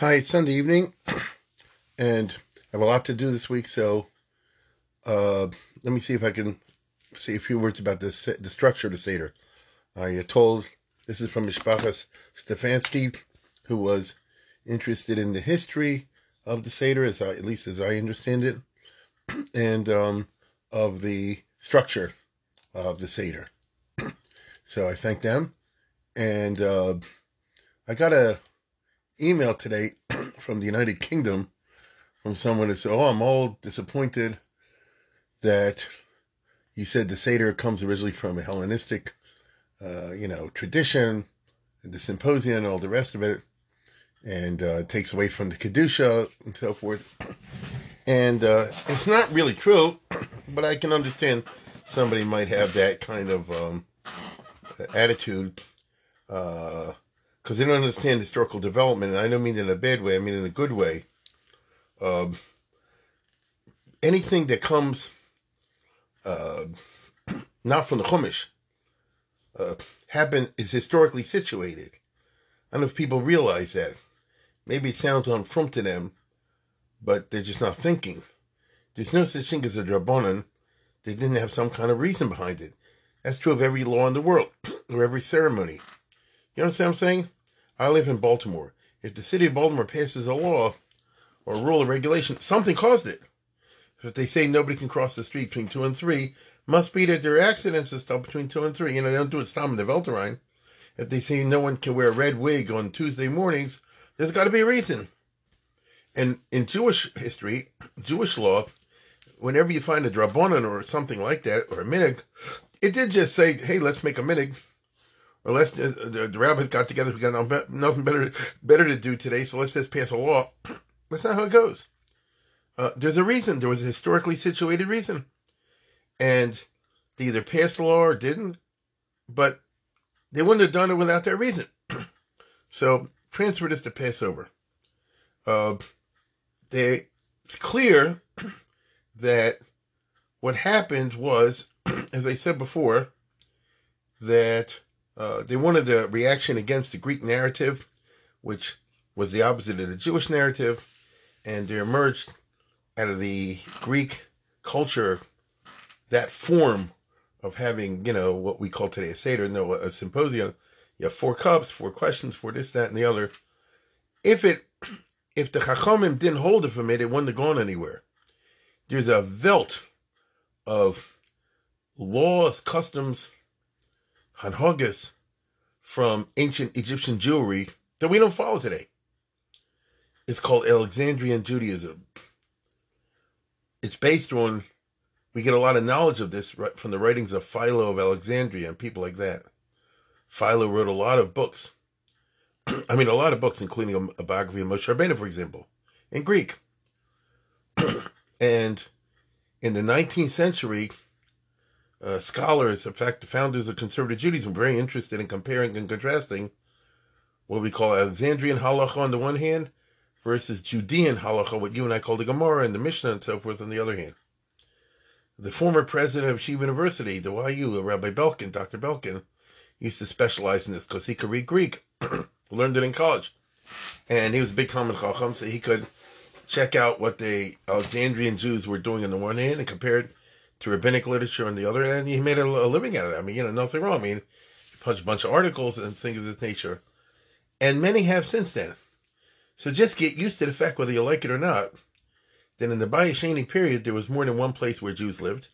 Hi, it's Sunday evening, and I have a lot to do this week, so uh, let me see if I can say a few words about this, the structure of the Seder. I uh, told this is from Mishpachas Stefansky, who was interested in the history of the Seder, as I, at least as I understand it, and um, of the structure of the Seder. so I thank them. And uh, I got a email today from the United Kingdom from someone that said, Oh, I'm all disappointed that you said the Seder comes originally from a Hellenistic, uh, you know, tradition, the symposium, and all the rest of it, and uh, takes away from the Kedusha and so forth. And uh, it's not really true, but I can understand somebody might have that kind of um, attitude because they don't understand historical development. And I don't mean in a bad way, I mean in a good way. Um, anything that comes uh, not from the Chumash uh, happen is historically situated. I don't know if people realize that. Maybe it sounds unfront to them, but they're just not thinking. There's no such thing as a drabonin they didn't have some kind of reason behind it. That's true of every law in the world, or every ceremony. You understand what I'm saying? I live in Baltimore. If the city of Baltimore passes a law or a rule or regulation, something caused it. If they say nobody can cross the street between two and three, must be that there are accidents and stuff between two and three. You know, they don't do it Stam in the Welterine. If they say no one can wear a red wig on Tuesday mornings, there's got to be a reason. And in Jewish history, Jewish law, whenever you find a drabonin or something like that, or a minig, it did just say, hey, let's make a minig. Or let's, uh, the, the rabbis got together, we got nothing better, better to do today, so let's just pass a law. That's not how it goes. Uh, there's a reason. There was a historically situated reason. And they either passed the law or didn't, but they wouldn't have done it without that reason. so transfer this to Passover. Uh, they, it's clear that what happened was, as I said before, that uh, they wanted a reaction against the Greek narrative, which was the opposite of the Jewish narrative, and there emerged out of the Greek culture that form of having, you know, what we call today a Seder, no, a symposium. You have four cups, four questions, for this, that, and the other. If it, if the Chachamim didn't hold it from it, it wouldn't have gone anywhere. There's a velt of laws, customs, hanhagas from ancient Egyptian Jewry that we don't follow today. It's called Alexandrian Judaism. It's based on, we get a lot of knowledge of this from the writings of Philo of Alexandria and people like that. Philo wrote a lot of books. I mean, a lot of books, including a, biography of Moshe Rabbeinu, for example, in Greek. and in the 19th century, uh, scholars, in fact, the founders of conservative Judaism, were very interested in comparing and contrasting what we call Alexandrian halacha on the one hand versus Judean halacha, what you and I call the Gemara and the Mishnah and so forth on the other hand. The former president of Yeshiva University, the YU, Rabbi Belkin, Dr. Belkin, used to specialize in this because he could read Greek, learned it in college. And he was a big Talmud Chacham, so he could check out what the Alexandrian Jews were doing on the one hand and compared to rabbinic literature on the other, and he made a, a living out of it. I mean, you know, nothing wrong. I mean, he published a bunch of articles and things of this nature. And many have since then. So just get used to the fact, whether you like it or not, that in the Bayesheni period, there was more than one place where Jews lived.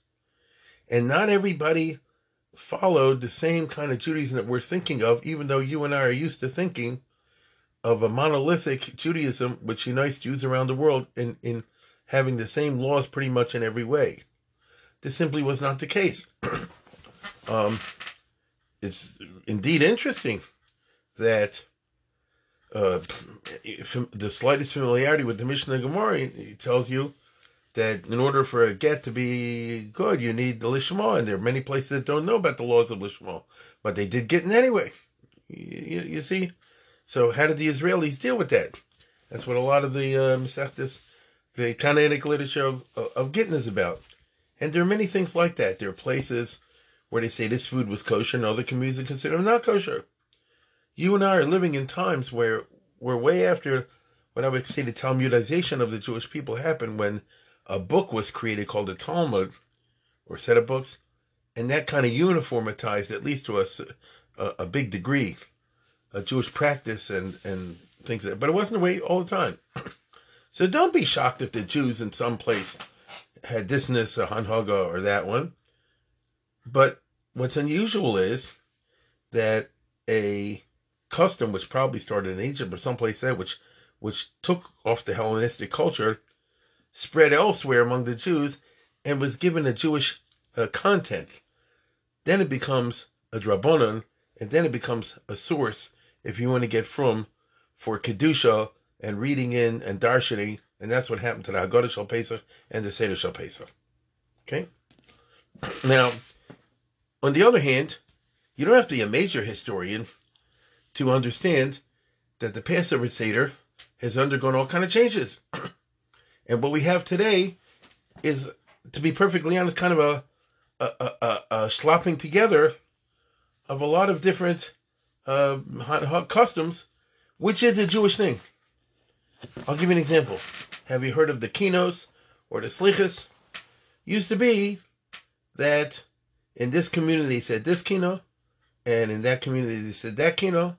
And not everybody followed the same kind of Judaism that we're thinking of, even though you and I are used to thinking of a monolithic Judaism which unites Jews around the world in, in having the same laws pretty much in every way. This simply was not the case. um, it's indeed interesting that uh, the slightest familiarity with the Mishnah Gemara, tells you that in order for a get to be good, you need the lishma, and there are many places that don't know about the laws of lishma, but they did get in anyway. You, you, see, so how did the Israelis deal with that? That's what a lot of the uh, Masechtas, the Canaanic literature of, of Gittin is about. And there are many things like that. There are places where they say this food was kosher, and other communities consider it not kosher. You and I are living in times where we're way after what I would say the Talmudization of the Jewish people happened when a book was created called the Talmud, or set of books, and that kind of uniformatized, at least to us, a, a big degree, a Jewish practice and, and things like that. But it wasn't the way all the time. so don't be shocked if the Jews in some place had thisness, a Hanhaga, or that one. But what's unusual is that a custom, which probably started in Egypt or someplace there, which which took off the Hellenistic culture, spread elsewhere among the Jews, and was given a Jewish uh, content. Then it becomes a drabonon, and then it becomes a source if you want to get from for kedusha and reading in and darshaning, and that's what happened to the Haggadah Shal Pesach and the Seder Shal Pesach. Okay. Now, on the other hand, you don't have to be a major historian to understand that the Passover Seder has undergone all kind of changes. and what we have today is, to be perfectly honest, kind of a, a, a, a slopping together of a lot of different uh, customs, which is a Jewish thing. I'll give you an example. Have you heard of the kinos or the slichas? Used to be that in this community they said this kino, and in that community they said that kino,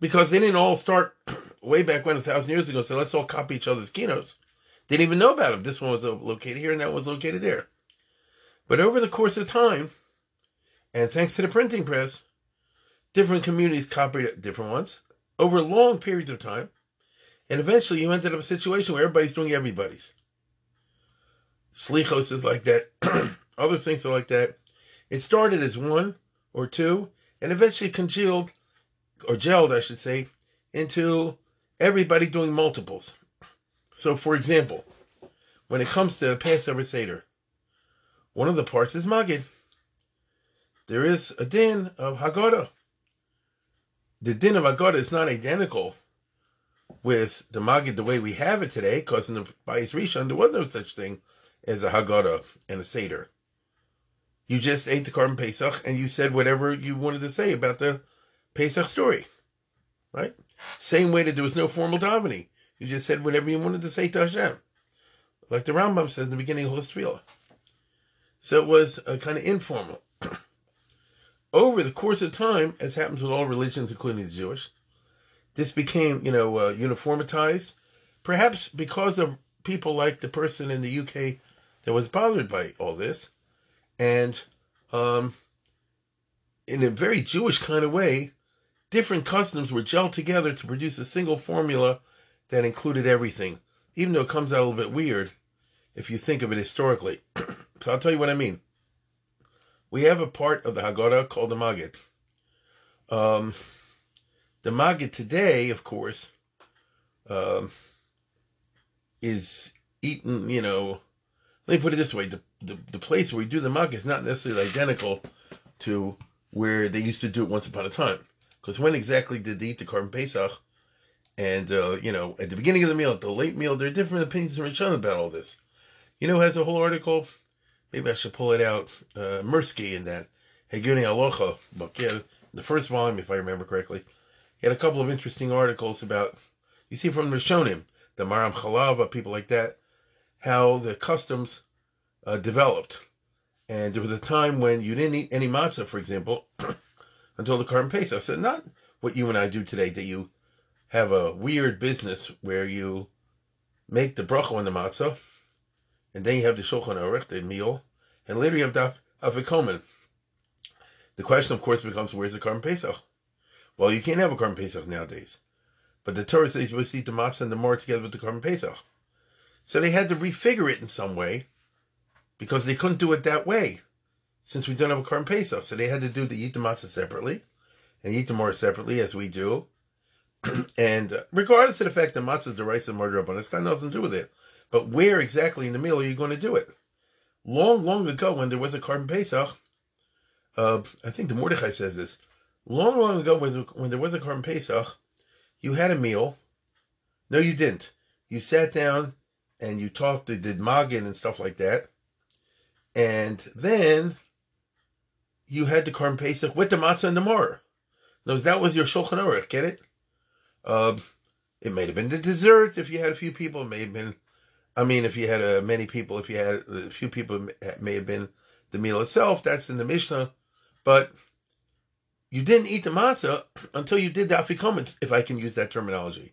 because they didn't all start way back when a thousand years ago. So let's all copy each other's kinos. Didn't even know about them. This one was located here, and that was located there. But over the course of time, and thanks to the printing press, different communities copied different ones over long periods of time. And eventually you ended up a situation where everybody's doing everybody's. Slichos is like that. Other things are like that. It started as one or two, and eventually congealed, or gelled, I should say, into everybody doing multiples. So, for example, when it comes to Passover Seder, one of the parts is Magid. There is a din of Haggadah. The din of Haggadah is not identical with the Magid the way we have it today, because in the Bayis Rishon there was no such thing as a Haggadah and a Seder. You just ate the Korban Pesach and you said whatever you wanted to say about the Pesach story. Right? Same way that there was no formal davening. You just said whatever you wanted to say to Hashem. Like the Rambam says in the beginning of Hostfila. So it was uh, a kind of informal. Over the course of time, as happens with all religions, including the Jewish, this became, you know, uh, uniformitized. Perhaps because of people like the person in the UK that was bothered by all this, and um, in a very Jewish kind of way, different customs were gelled together to produce a single formula that included everything, even though it comes out a little bit weird if you think of it historically. so I'll tell you what I mean. We have a part of the Haggadah called the Magid. Um, the Magid today, of course, um, is eaten, you know, let me put it this way: the the, the place where we do the mug is not necessarily identical to where they used to do it once upon a time. Because when exactly did they eat the Korban Pesach? And uh, you know, at the beginning of the meal, at the late meal, there are different opinions in Rishon about all this. You know, has a whole article. Maybe I should pull it out. Uh, Mirsky in that Heguni Alocha book. Yeah, the first volume, if I remember correctly. He had a couple of interesting articles about. You see from the Rishonim, the Maharam Chalava, people like that how the customs uh, developed. And there was a time when you didn't eat any matzah, for example, until the Korban Pesach. So not what you and I do today, that you have a weird business where you make the bracha on the matzah, and then you have the shulchan aruch, the meal, and later you have the afikomen. The question, of course, becomes where's the Korban Pesach? Well, you can't have a Korban Pesach nowadays. But the Torah says must eat the matzah and the more together with the Korban Pesach. So they had to refigure it in some way because they couldn't do it that way since we don't have a Korban Pesach. So they had to do the Eat the Matzah separately and eat the more separately as we do. and uh, regardless of the fact that matzah is d'oraisa and maror d'rabbanan, it's got nothing to do with it. But where exactly in the meal are you going to do it? Long, long ago, when there was a Korban Pesach, uh, I think the Mordechai says this. Long, long ago, when there was a Korban Pesach, you had a meal. No, you didn't. You sat down and you talked, they did Maggid and stuff like that. And then you had the Korban Pesach with the matzah and the maror. No, that was your Shulchan Aruch, get it? Uh, it may have been the dessert if you had a few people. It may have been, I mean, if you had uh, many people, if you had a few people, it may have been the meal itself. That's in the Mishnah. But you didn't eat the matzah until you did the afikomen, if I can use that terminology.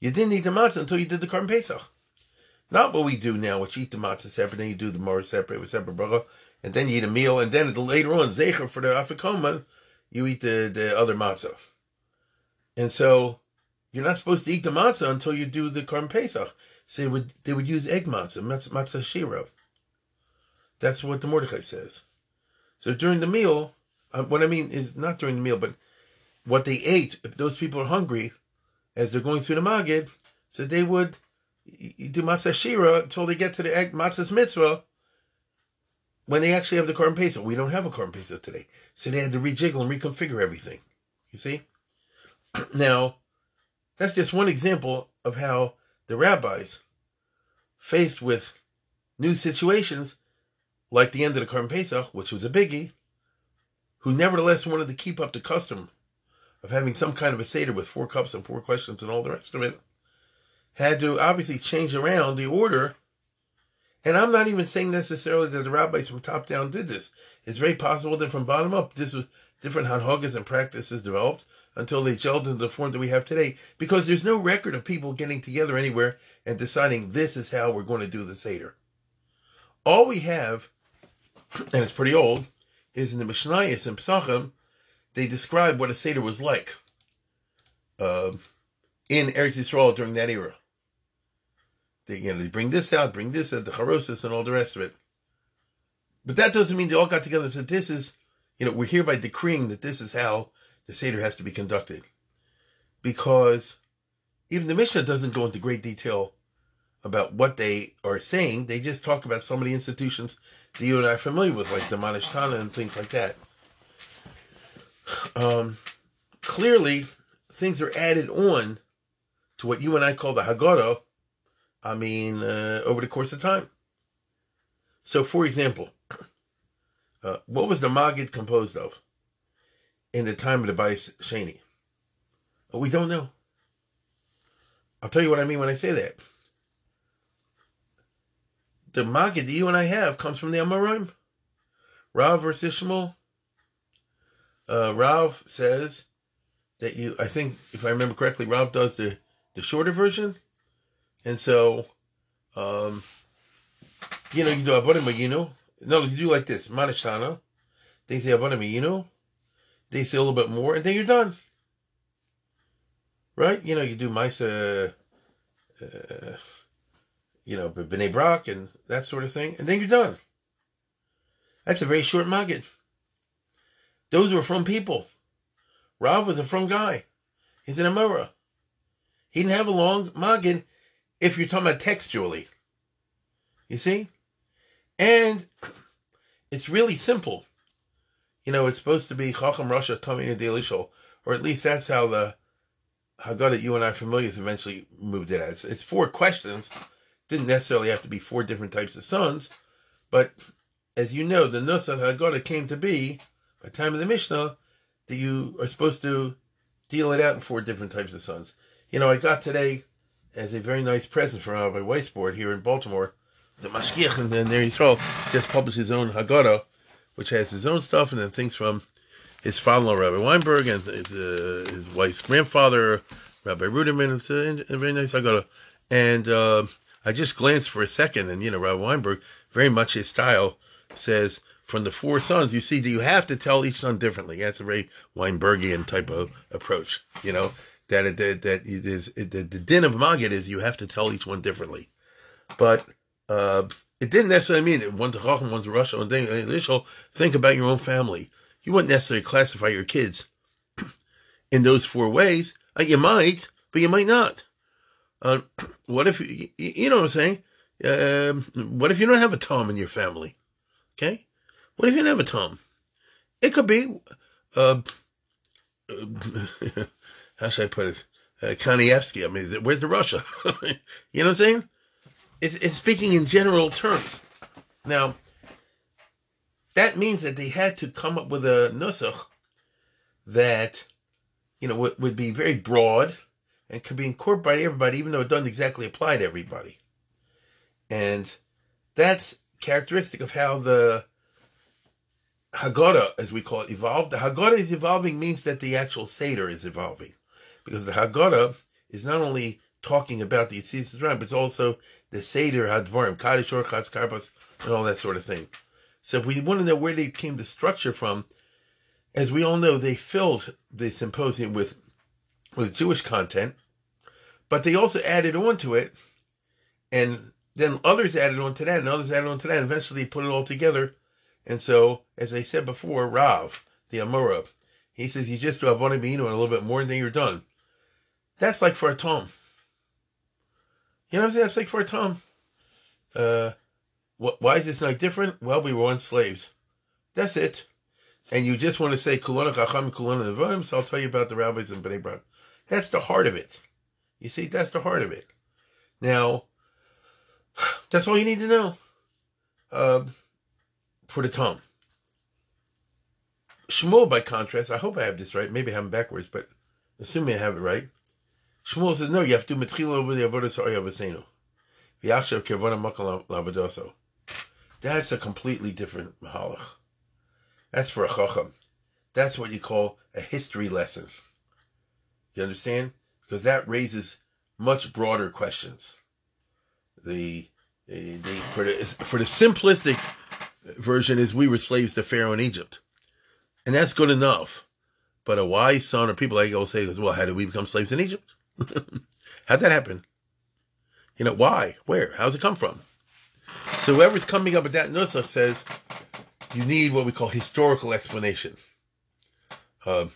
You didn't eat the matzah until you did the Korban Pesach. Not what we do now, which eat the matzah separate, then you do the maror separate with separate bracha, and then you eat a meal, and then later on, zecher for the afikomen, you eat the, the other matzah. And so you're not supposed to eat the matzah until you do the Korban Pesach. So they would, they would use egg matzah, matzah shiro. That's what the Mordechai says. So during the meal, uh, what I mean is not during the meal, but what they ate, if those people are hungry, as they're going through the Magid, so they would do matzah shira until they get to the egg matzah's mitzvah, when they actually have the Korban Pesach. We don't have a Korban Pesach today. So they had to rejiggle and reconfigure everything. You see? now, that's just one example of how the rabbis, faced with new situations, like the end of the Korban Pesach, which was a biggie, who nevertheless wanted to keep up the custom of having some kind of a Seder with four cups and four questions and all the rest of it, had to obviously change around the order and I'm not even saying necessarily that the rabbis from top down did this. It's very possible that from bottom up, this was different hanhogas and practices developed until they gelled into the form that we have today. Because there's no record of people getting together anywhere and deciding this is how we're going to do the Seder. All we have, and it's pretty old, is in the Mishnayos and Pesachim, they describe what a Seder was like uh, in Eretz Yisrael during that era. They, you know, they bring this out, bring this out, the charosis and all the rest of it. But that doesn't mean they all got together and said, this is, you know, we're hereby decreeing that this is how the Seder has to be conducted. Because even the Mishnah doesn't go into great detail about what they are saying. They just talk about some of the institutions that you and I are familiar with, like the Manishtana and things like that. Um, clearly, things are added on to what you and I call the Haggadah, I mean, uh, over the course of time. So, for example, uh, what was the Magid composed of in the time of the Bais Sheni? we don't know. I'll tell you what I mean when I say that. The Maggid that you and I have comes from the Amoraim. Rav versus Shmuel. Uh, Rav says that you, I think, if I remember correctly, Rav does the, the shorter version and so, um, you know, you do avodim magino. No, you do like this, manishana. They say avodim magino. They say a little bit more, and then you're done. Right? You know, you do Misa, uh, you know, B'nai Brak and that sort of thing, and then you're done. That's a very short Maggid. Those were from people. Rav was a from guy. He's an Amora. He didn't have a long Maggid if you're talking about textually. You see? And it's really simple. You know, it's supposed to be Chacham Rasha Tamina Delishol, or at least that's how the Haggadah you and I are familiar with eventually moved it as. It's four questions. Didn't necessarily have to be four different types of sons, but as you know, the Nusach Haggadah came to be by time of the Mishnah that you are supposed to deal it out in four different types of sons. You know, I got today as a very nice present from Rabbi Weisbord here in Baltimore. The Mashgiach and then Ner Yisrael just published his own Haggadah, which has his own stuff and then things from his father Rabbi Weinberg, and his, uh, his wife's grandfather, Rabbi Ruderman. It's a, a very nice Haggadah. And uh, I just glanced for a second, and you know, Rabbi Weinberg, very much his style, says from the four sons, you see, do you have to tell each son differently? That's a very Weinbergian type of approach, you know that it, that, that it is it, the, the din of Maggid is you have to tell each one differently, but uh, it didn't necessarily mean that one's a Chacham, one's a Rasha, and then think about your own family. You wouldn't necessarily classify your kids in those four ways Uh, you might, but you might not. Uh, what if you, you know what I'm saying? Uh, what if you don't have a Tom in your family? Okay, what if you don't have a Tom? It could be, uh, how should I put it? Uh, Kanievsky. I mean, where's the Rasha? you know what I'm saying? It's, it's speaking in general terms. Now, that means that they had to come up with a nusach that, you know, would, would be very broad and could be incorporated by everybody, even though it doesn't exactly apply to everybody. And that's characteristic of how the Haggadah, as we call it, evolved. The Haggadah is evolving means that the actual Seder is evolving. Because the Haggadah is not only talking about the Yetzias but it's also the Seder Hadvarim, Kaddish Orchatz Karpas, and all that sort of thing. So if we want to know where they came the structure from, as we all know, they filled the symposium with with Jewish content, but they also added on to it, and then others added on to that, and others added on to that. And eventually, put it all together. And so, as I said before, Rav, the Amora, he says you just do Avon Beino and a little bit more, and then you're done. That's like for a Tom. You know what I'm saying? That's like for a Tom. Uh, what, why is this not different? Well, we were once slaves. That's it. And you just want to say Kulana Chacham Kulana Nevarim, so I'll tell you about the rabbis and Bnei Brak. That's the heart of it. You see, that's the heart of it. Now, that's all you need to know uh, for the Tom. Shmuel, by contrast, I hope I have this right. Maybe I have them backwards, but assuming I have it right. Shmuel says, no, you have to do Metchila over the Avodah Sa'oya Avasenu. V'yachshav kirvana makal lavadoso. That's a completely different mahalach. That's for a chacham. That's what you call a history lesson. You understand? Because that raises much broader questions. The, the, for the for the simplistic version is we were slaves to Pharaoh in Egypt, and that's good enough. But a wise son or people like go say, "Well, how did we become slaves in Egypt? How'd that happen? You know, why? Where? How's it come from?" So whoever's coming up with that nusach says you need what we call historical explanation. Uh,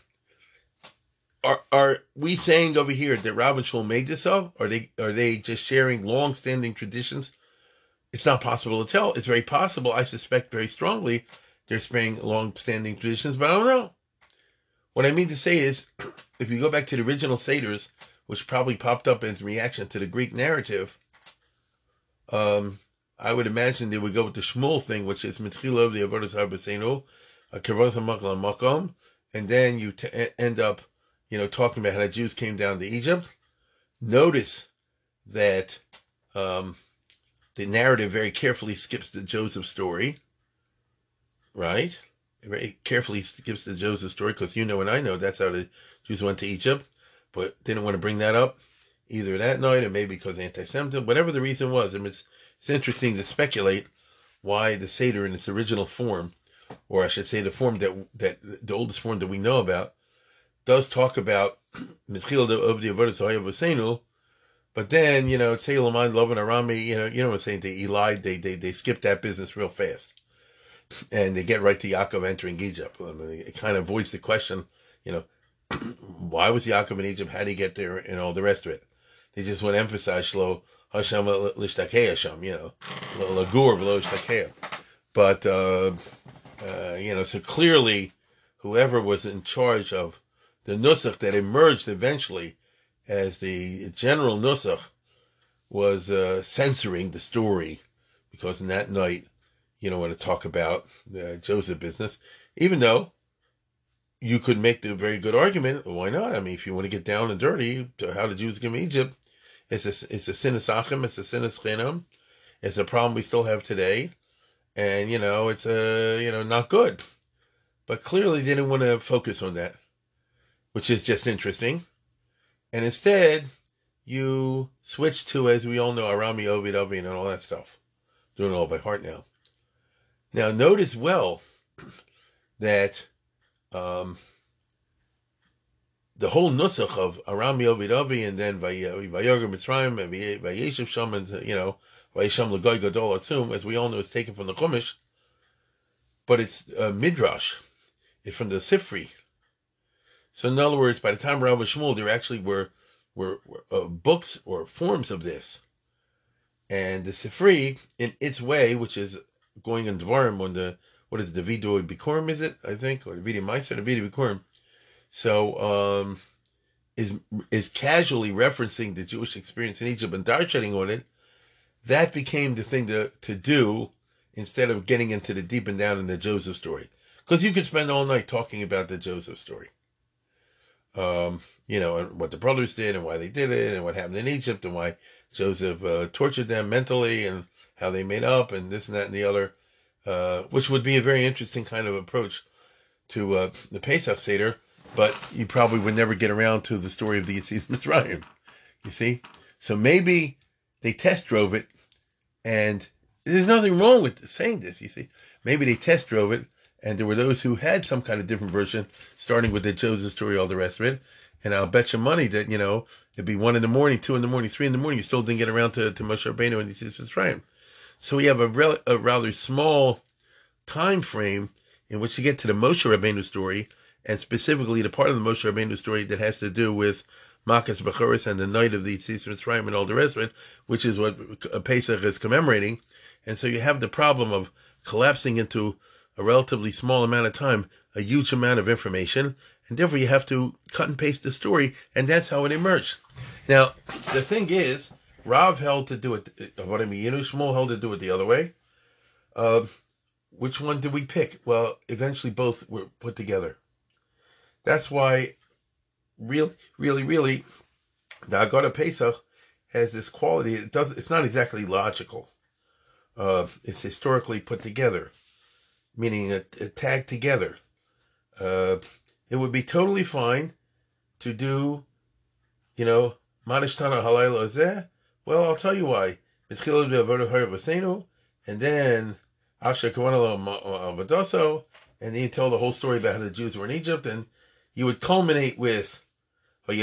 are are we saying over here that and Shmuel made this up? Are they are they just sharing long-standing traditions? It's not possible to tell. It's very possible. I suspect very strongly they're sparing long-standing traditions, but I don't know. What I mean to say is, if you go back to the original Seders, which probably popped up in reaction to the Greek narrative, um, I would imagine they would go with the Shmuel thing, which is Mitchila of the Avodah Harbasenu, a Kavos Makom, and then you t- end up, you know, talking about how the Jews came down to Egypt. Notice that um, the narrative very carefully skips the Joseph story, right? Very carefully skips the Joseph story because you know and I know that's how the Jews went to Egypt, but didn't want to bring that up either that night or maybe because anti-Semitism, whatever the reason was. I mean, it's it's interesting to speculate why the Seder in its original form, or I should say the form that that the oldest form that we know about, does talk about Mitchil of the Avodah but then, you know, Lavan Arami, you know, you know what I'm saying? They lied, they, they, they skipped that business real fast. And they get right to Yaakov entering Egypt. I mean, it kind of avoids the question, you know, why was Yaakov in Egypt? How did he get there? And all the rest of it. They just want to emphasize Shlo Hashem l'shtakei Hashem, you know, lagur v'lo But, uh, uh, you know, so clearly whoever was in charge of the nusach that emerged eventually as the general nusach was uh, censoring the story because in that night you don't want to talk about the Joseph business, even though you could make the very good argument. Why not? I mean, if you want to get down and dirty to how the Jews came to Egypt, it's a, it's a sin it's a sin of It's a problem we still have today. And, you know, it's a, uh, you know, not good. But clearly they didn't want to focus on that, which is just interesting. And instead, you switch to, as we all know, Arami, Ovid, Ovid, and all that stuff. Doing it all by heart now. Now, notice well that um, the whole nusach of Aram Yovidavi and then Vayoga Mitzrayim and Vayeshiv Sham and you know Vayesham Lagoy Gadol Atzum, as we all know, is taken from the Chumash, but it's uh, midrash, it's from the Sifri. So in other words, by the time Rav Shmuel, there actually were were, were uh, books or forms of this, and the Sifri, in its way, which is going in Dvarim on the what is the Vidui Bikurim, is it? I think, or the Vidui Meiser, the Vidui Bikurim. So um, is is casually referencing the Jewish experience in Egypt and darshaning on it. That became the thing to to do instead of getting into the deep and down in the Joseph story, because you could spend all night talking about the Joseph story um, you know, and what the brothers did and why they did it and what happened in Egypt and why Joseph uh, tortured them mentally and how they made up and this and that and the other, uh, which would be a very interesting kind of approach to uh, the Pesach Seder, but you probably would never get around to the story of the Yetzias Mitzrayim. You see? So maybe they test drove it and there's nothing wrong with saying this, you see. Maybe they test drove it and there were those who had some kind of different version, starting with the Joseph story, all the rest of it. And I'll bet you money that, you know, it'd be one in the morning, two in the morning, three in the morning. You still didn't get around to, to Moshe Rabbeinu and says Mitzrayim. So we have a, rel- a rather small time frame in which to get to the Moshe Rabbeinu story, and specifically the part of the Moshe Rabbeinu story that has to do with Makas Bechoris and the night of the Yitzis Mitzrayim and all the rest of it, which is what Pesach is commemorating. And so you have the problem of collapsing into a relatively small amount of time, a huge amount of information, and therefore you have to cut and paste the story, and that's how it emerged. Now, the thing is, Rav held to do it, what I mean, you know, Shmuel held to do it the other way. Uh, which one did we pick? Well, eventually both were put together. That's why, really, really, really, the Agada Pesach has this quality. It does. It's not exactly logical. Uh, it's historically put together meaning a, a tag together. Uh, it would be totally fine to do, you know, Manishtana Halayla Zeh. Well, I'll tell you why. And then Asher Vadoso, and then you tell the whole story about how the Jews were in Egypt, and you would culminate with and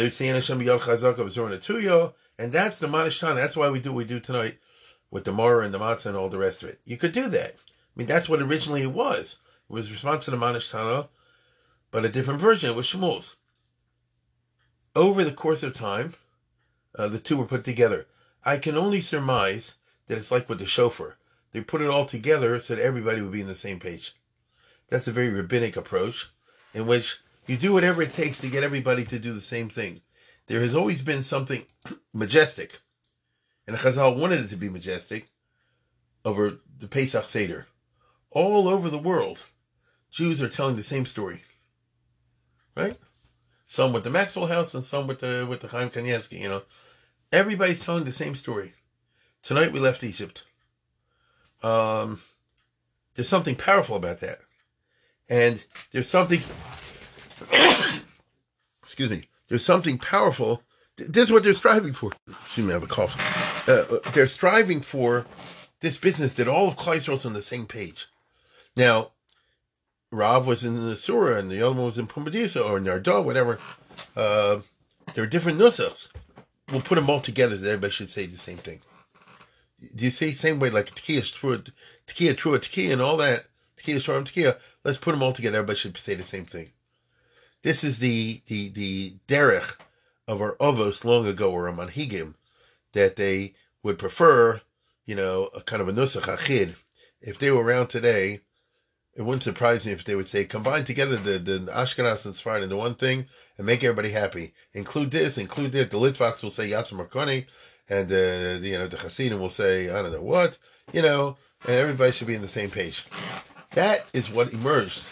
that's the Manishtana. That's why we do what we do tonight with the Mara and the Matzah and all the rest of it. You could do that mean, that's what originally it was. It was response to the Manish Tana, but a different version. It was Shmuel's. Over the course of time, uh, the two were put together. I can only surmise that it's like with the shofar. They put it all together so that everybody would be on the same page. That's a very rabbinic approach in which you do whatever it takes to get everybody to do the same thing. There has always been something majestic, and Chazal wanted it to be majestic over the Pesach Seder all over the world, Jews are telling the same story. Right? Some with the Maxwell House and some with the with the Chaim Kanievsky, you know. Everybody's telling the same story. Tonight we left Egypt. Um, there's something powerful about that. And there's something excuse me, there's something powerful. This is what they're striving for. Excuse me, I have a cough. Uh, uh they're striving for this business that all of Kleistros on the same page. Now, Rav was in the Sura and the other one was in Pumbedisa or Nehardea, whatever. Uh, there are different nusas. We'll put them all together so everybody should say the same thing. Do you see? Same way like Tekiah, Trua, Tekiah, Trua, Tekiah, and all that. Tekiah, Shorm, Tekiah. Let's put them all together. Everybody should say the same thing. This is the the the derech of our ovos long ago, or manhigim, that they would prefer, you know, a kind of a nusach achid. If they were around today, it wouldn't surprise me if they would say combine together the, the Ashkenaz and Sfarad into one thing and make everybody happy. Include this, include that. The Litvaks will say Marconi, and uh, the, you know the Hasidim will say I don't know what, you know, and everybody should be on the same page. That is what emerged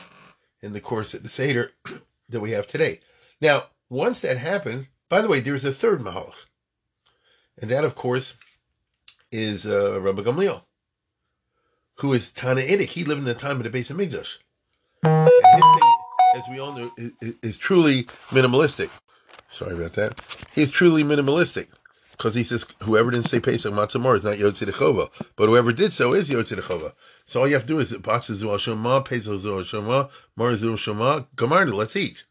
in the course of the Seder that we have today. Now, once that happened, by the way, there's a third Mahalach, and that, of course, is uh, Rabbi Gamliel who is Tana Tanaitic. He lived in the time of the base of Migdash. And his thing, as we all know, is, is truly minimalistic. Sorry about that. He's truly minimalistic. Because he says, whoever didn't say Pesach Matzamor is not Yotze Dechova. But whoever did so is Yotze Dechova. So all you have to do is, Pacha Zu Shema, Pesach Zu Shema, Mar Zu Shema, Gamarna, let's eat.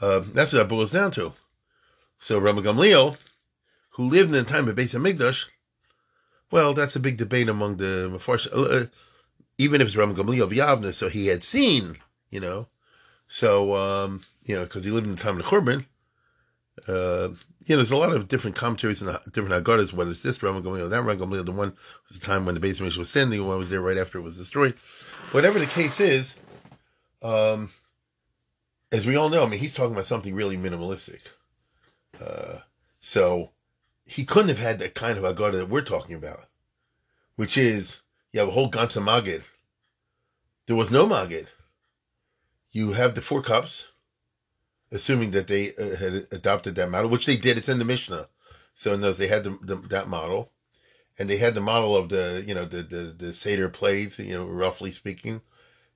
Uh, that's what that boils down to. So Rabban Gamliel, who lived in the time of Beis Hamikdash, well, that's a big debate among the uh, even if it's Rabban Gamliel of Yavna, so he had seen, you know, So, um, you know, because he lived in the time of the Churban, uh, you know, there's a lot of different commentaries and different Haggadahs, whether it's this Rabban Gamliel or that Rabban Gamliel. The one was the time when the base mission was standing, the one was there right after it was destroyed. Whatever the case is, um, as we all know, I mean, he's talking about something really minimalistic. Uh, so he couldn't have had that kind of Haggadah that we're talking about, which is you have a whole Ganza Magid. There was no Magid. You have the four cups, assuming that they uh, had adopted that model, which they did. It's in the Mishnah. So in those, they had the, the, that model, and they had the model of the you know the the, the Seder plates, you know, roughly speaking,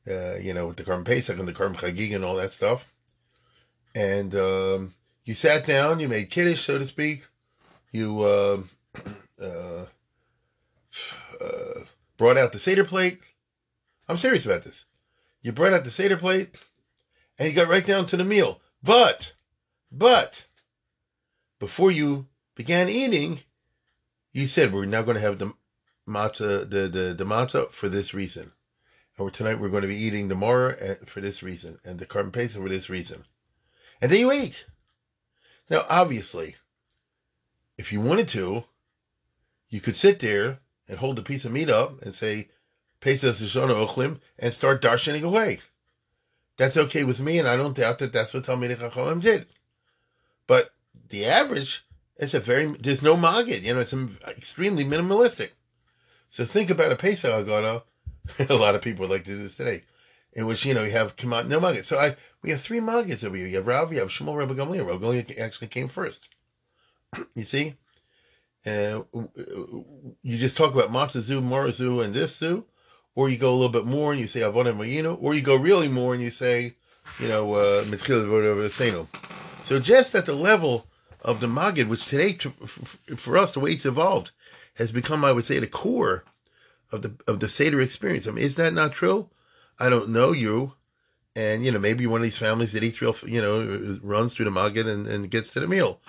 uh, you know, with the Korban Pesach and the Karm Chagig and all that stuff. And um, you sat down, you made kiddush, so to speak. You uh, uh, uh, brought out the Seder plate. I'm serious about this. You brought out the Seder plate, and you got right down to the meal. But, but, before you began eating, you said we're now going to have the matzah, the, the, the matzah for this reason. And tonight we're going to be eating the mara for this reason, and the korban for this reason. And then you ate. Now, obviously, if you wanted to, you could sit there and hold a piece of meat up and say, Pesach Shoshana Ochlim, and start darshaning away. That's okay with me, and I don't doubt that that's what Talmidei Chachamim did. But the average, it's a very, there's no magid, you know, it's extremely minimalistic. So think about a Pesach Haggadah, a lot of people would like to do this today, in which, you know, you have no magid. So I, we have three magids over here. You have Rav, you have Shmuel, Rabbi Gamliel. Rabbi Gamliel actually came first. you see? Uh, you just talk about zoo, marazu, and this zoo or you go a little bit more and you say Mayino, or you go really more and you say, you know, uh, So just at the level of the Magid, which today, for us, the way it's evolved, has become, I would say, the core of the of the Seder experience. I mean, is that not true? I don't know you, and you know, maybe one of these families that eats real, you know, runs through the Magid and, and gets to the meal.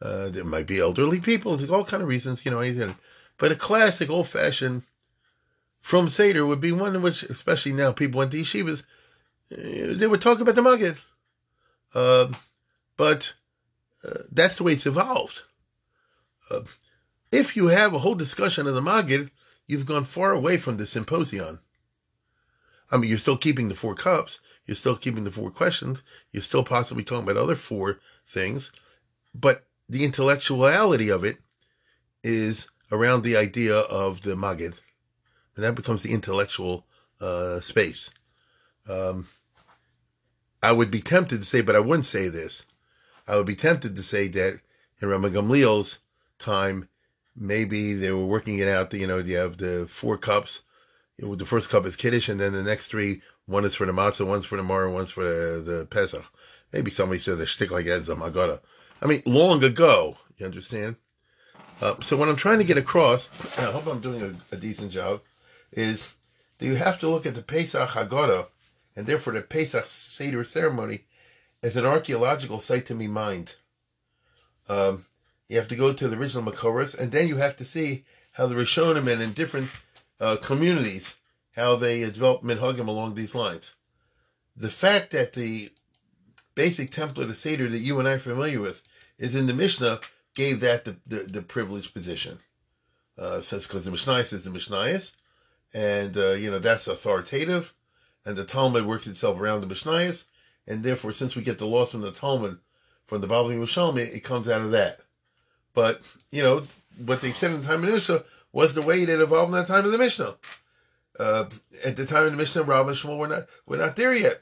Uh, there might be elderly people, there's all kind of reasons, you know. But a classic, old fashioned from Seder would be one in which, especially now, people went to yeshivas, eh, they would talk about the Maggid. Uh, but uh, that's the way it's evolved. Uh, if you have a whole discussion of the Maggid, you've gone far away from the symposium. I mean, you're still keeping the four cups, you're still keeping the four questions, you're still possibly talking about other four things, but the intellectuality of it is around the idea of the Magid, and that becomes the intellectual uh, space. Um, I would be tempted to say, but I wouldn't say this. I would be tempted to say that in Rabbi Gamliel's time, maybe they were working it out. You know, you have the four cups. The first cup is Kiddush, and then the next three, one is for the matzah, one's for the mar, one's for the, the Pesach. Maybe somebody says a shtick like that, Zamagata. I mean, long ago, you understand? Uh, so what I'm trying to get across, and I hope I'm doing a, a decent job, is do you have to look at the Pesach Haggadah and therefore the Pesach Seder ceremony as an archaeological site to be mined. Um, you have to go to the original Makoros, and then you have to see how the Rishonim and in different uh, communities how they developed minhagim along these lines. The fact that the basic template of Seder that you and I are familiar with is in the Mishnah gave that the, the, the privileged position. Uh, says because the Mishnah is the Mishnah and uh, you know that's authoritative, and the Talmud works itself around the Mishnayos, and therefore, since we get the laws from the Talmud, from the Baba Yerushalmi, it comes out of that. But you know what they said in the time of the Mishnah was the way that evolved in the time of the Mishnah. Uh, at the time of the Mishnah, Rav and Shmuel were not were not there yet,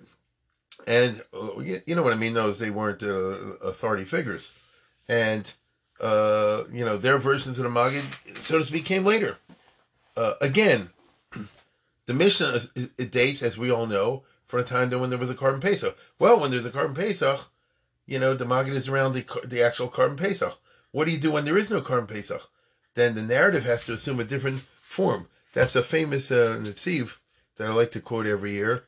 and uh, you know what I mean. Those they weren't uh, authority figures, and uh, you know their versions of the Maggid, so to speak, came later. Uh, again, the Mishnah it dates, as we all know, from a time when there was a Korban Pesach. Well, when there's a Korban Pesach, you know, the Maggid is around the, the actual Korban Pesach. What do you do when there is no Korban Pesach? Then the narrative has to assume a different form. That's a famous uh, Netziv that I like to quote every year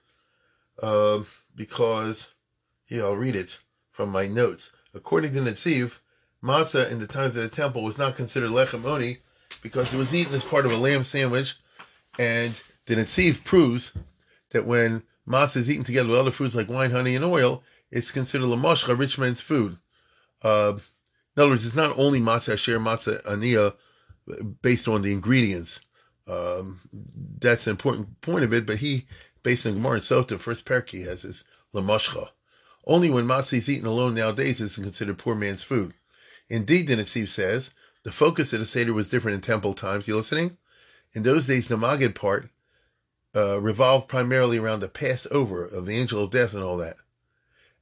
uh, because, here, I'll read it from my notes. According to Netziv, matzah in the times of the temple was not considered lechem oni because it was eaten as part of a lamb sandwich and the Netziv proves that when matzah is eaten together with other foods like wine, honey, and oil, it's considered lamoshcha, rich man's food. Uh, in other words, it's not only matzah asher, matzah aniyah, based on the ingredients. Um, that's an important point of it, but he, based on Gemara and Sota, first parak he has is lamoshcha. Only when matzah is eaten alone nowadays is considered poor man's food. Indeed, the Netziv says, the focus of the Seder was different in temple times. You listening? In those days, the Magid part uh, revolved primarily around the Passover of the angel of death and all that.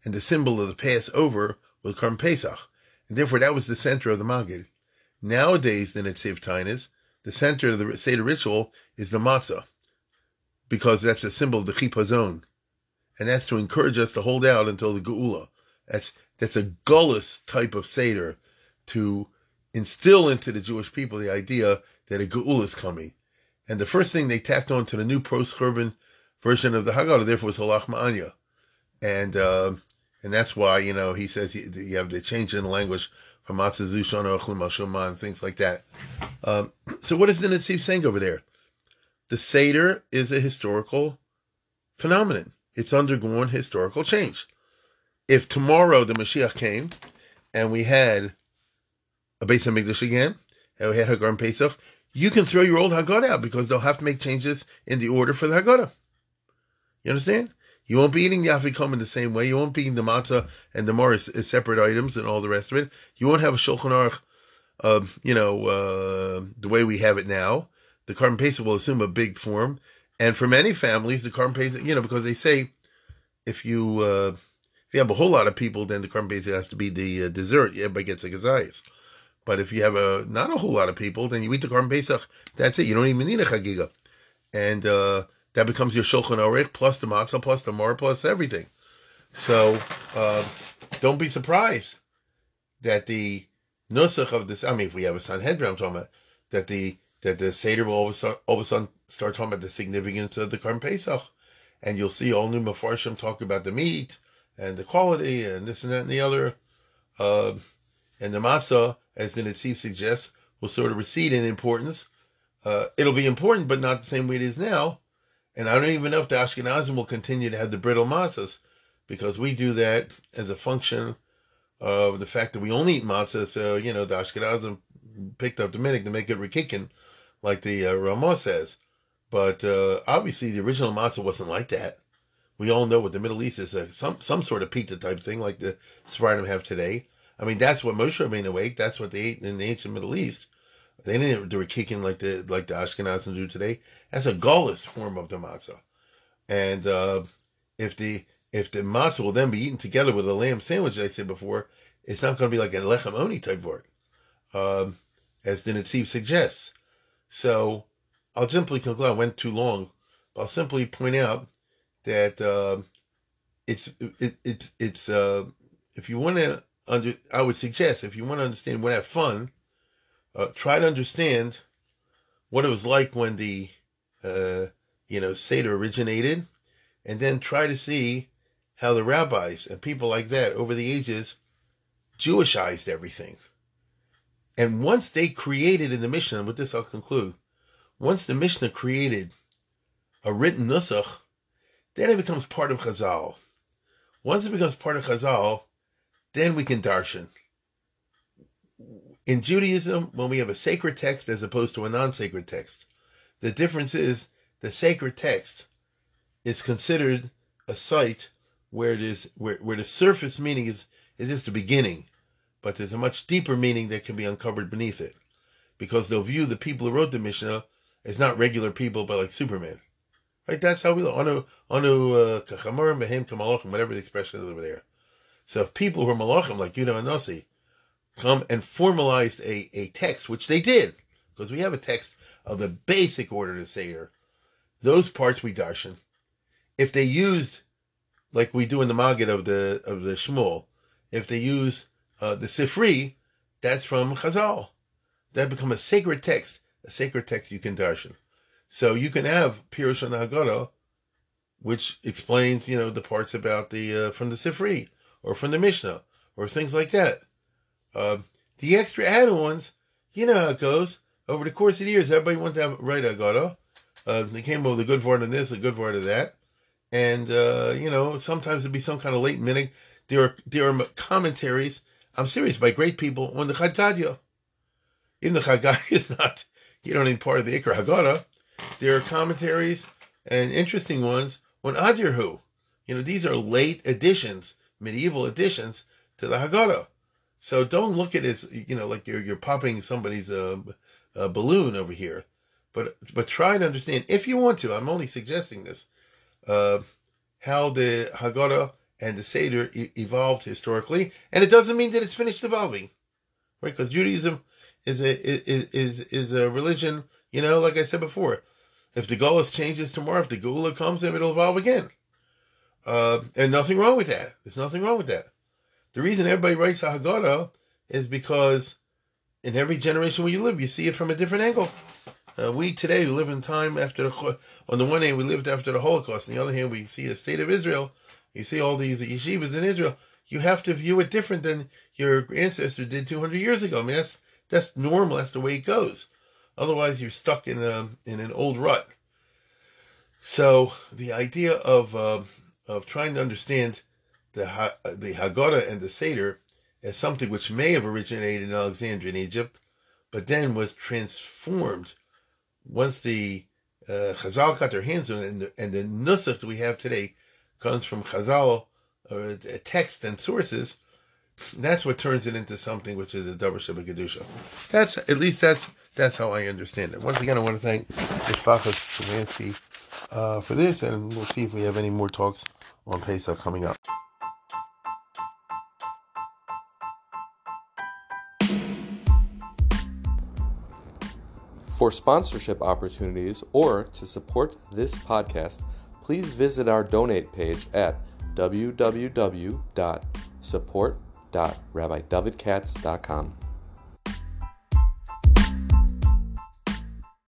And the symbol of the Passover was Korban Pesach. And therefore, that was the center of the Magid. Nowadays, the Netziv Tainas, the center of the Seder ritual is the matzah, because that's a symbol of the chipazon. And that's to encourage us to hold out until the Geula. That's, that's a gullus type of Seder to instill into the Jewish people the idea that a Geula is coming. And the first thing they tacked on to the new post-Churban version of the Haggadah, therefore, was Ha Lachma Anya. And, uh, and that's why, you know, he says you, you have to change in the language from and things like that. Um, so what is the Netziv saying over there? The Seder is a historical phenomenon. It's undergone historical change. If tomorrow the Mashiach came and we had a Beis Hamikdash again, and we had Hagar and Pesach, you can throw your old Haggadah out because they'll have to make changes in the order for the Haggadah. You understand? You won't be eating the Afikom in the same way. You won't be eating the matzah and the as, as, separate items and all the rest of it. You won't have a Shulchan Aruch, uh, you know, uh, the way we have it now. The Korban Pesach will assume a big form. And for many families, the Korban Pesach, you know, because they say if you uh, if you have a whole lot of people, then the Korban Pesach has to be the uh, dessert. Everybody gets a kezayis. But if you have a not a whole lot of people, then you eat the Korban Pesach. That's it. You don't even need a chagiga, and uh, that becomes your shulchan aruch plus the matzah plus the mar plus everything. So uh, don't be surprised that the nusach of this. I mean, if we have a Sanhedrin, I'm talking about that the that the seder will all of a sudden, all of a sudden start talking about the significance of the Korban Pesach, and you'll see all new mafarshim talk about the meat and the quality and this and that and the other. Uh, and the matzah, as the Netziv suggests, will sort of recede in importance. Uh, it'll be important, but not the same way it is now. And I don't even know if the Ashkenazim will continue to have the brittle matzahs, because we do that as a function of the fact that we only eat matzah. So, you know, the Ashkenazim picked up the minute to make it rikikin, like the uh, says. But uh, obviously, the original matzah wasn't like that. We all know what the Middle East is, uh, some some sort of pita type thing, like the Sephardim have today. I mean, that's what Moshe Rabbeinu ate. That's what they ate in the ancient Middle East. They didn't do a kicking like the like the Ashkenazim do today. That's a gullus form of the matzah. And uh, if the if the matzah will then be eaten together with a lamb sandwich, I said before, it's not going to be like a lechem oni type word, um, as the Netziv suggests. So I'll simply conclude. I went too long. I'll simply point out that uh, it's it, it's it's uh, if you want to under, I would suggest if you want to understand, to have fun, uh, try to understand what it was like when the, uh, you know, Seder originated, and then try to see how the rabbis and people like that over the ages Jewishized everything. And once they created in the Mishnah, with this I'll conclude, once the Mishnah created a written nusach, then it becomes part of Chazal. Once it becomes part of Chazal, then we can darshan. In Judaism, when we have a sacred text as opposed to a non-sacred text, the difference is the sacred text is considered a site where it is where, where the surface meaning is is just the beginning, but there's a much deeper meaning that can be uncovered beneath it, because they'll view the people who wrote the Mishnah as not regular people, but like Superman. Right? That's how we look. Anu anu uh, kachamar behem whatever the expression is over there. So if people who are malachim like Yudah HaNasi come and formalized a, a text, which they did, because we have a text of the basic order to Seder, those parts we darshan. If they used, like we do in the Maggid of the of the Shmuel, if they use uh, the Sifri, that's from Chazal. That become a sacred text, a sacred text you can darshan. So you can have Pirush Haggadah, which explains, you know, the parts about the uh, from the Sifri or from the Mishnah or things like that. Uh, the extra add-ons, you know how it goes. Over the course of the years, everybody wants to write Agata. Uh, they came up with a good word on this, a good word of that. and uh, you know sometimes it'd be some kind of late minute. There are there are commentaries. I'm serious by great people on the Chad Gadya. Even the Chad Gadya is not you know any part of the Ikra Haggadah. There are commentaries and interesting ones on Adir Hu. You know these are late additions, medieval additions to the Haggadah. So don't look at it as you know like you're you're popping somebody's uh, balloon over here, but but try to understand if you want to. I'm only suggesting this uh, how the Haggadah and the Seder e- evolved historically, and it doesn't mean that it's finished evolving, right? Because Judaism is a is, is is a religion. You know, like I said before, if the Gullus changes tomorrow, if the Geula comes, then it'll evolve again. Uh, and nothing wrong with that. There's nothing wrong with that. The reason everybody writes a Haggadah is because in every generation where you live, you see it from a different angle. Uh, we today we live in time after the on the one hand we lived after the Holocaust, on the other hand we see the state of Israel. You see all these yeshivas in Israel. You have to view it different than your ancestor did 200 years ago. I mean that's that's normal. That's the way it goes. Otherwise, you're stuck in a in an old rut. So the idea of uh, of trying to understand the the Haggadah and the Seder as something which may have originated in Alexandria in Egypt, but then was transformed once the uh, Chazal got their hands on it, and the, and the nusach that we have today comes from Chazal, or uh, text and sources. That's what turns it into something which is a davar kedusha. That's at least that's that's how I understand it. Once again, I want to thank Mishpachas Savansky uh, for this, and we'll see if we have any more talks on Pesach coming up. For sponsorship opportunities or to support this podcast, please visit our donate page at www.support.rabbidavidkatz.com.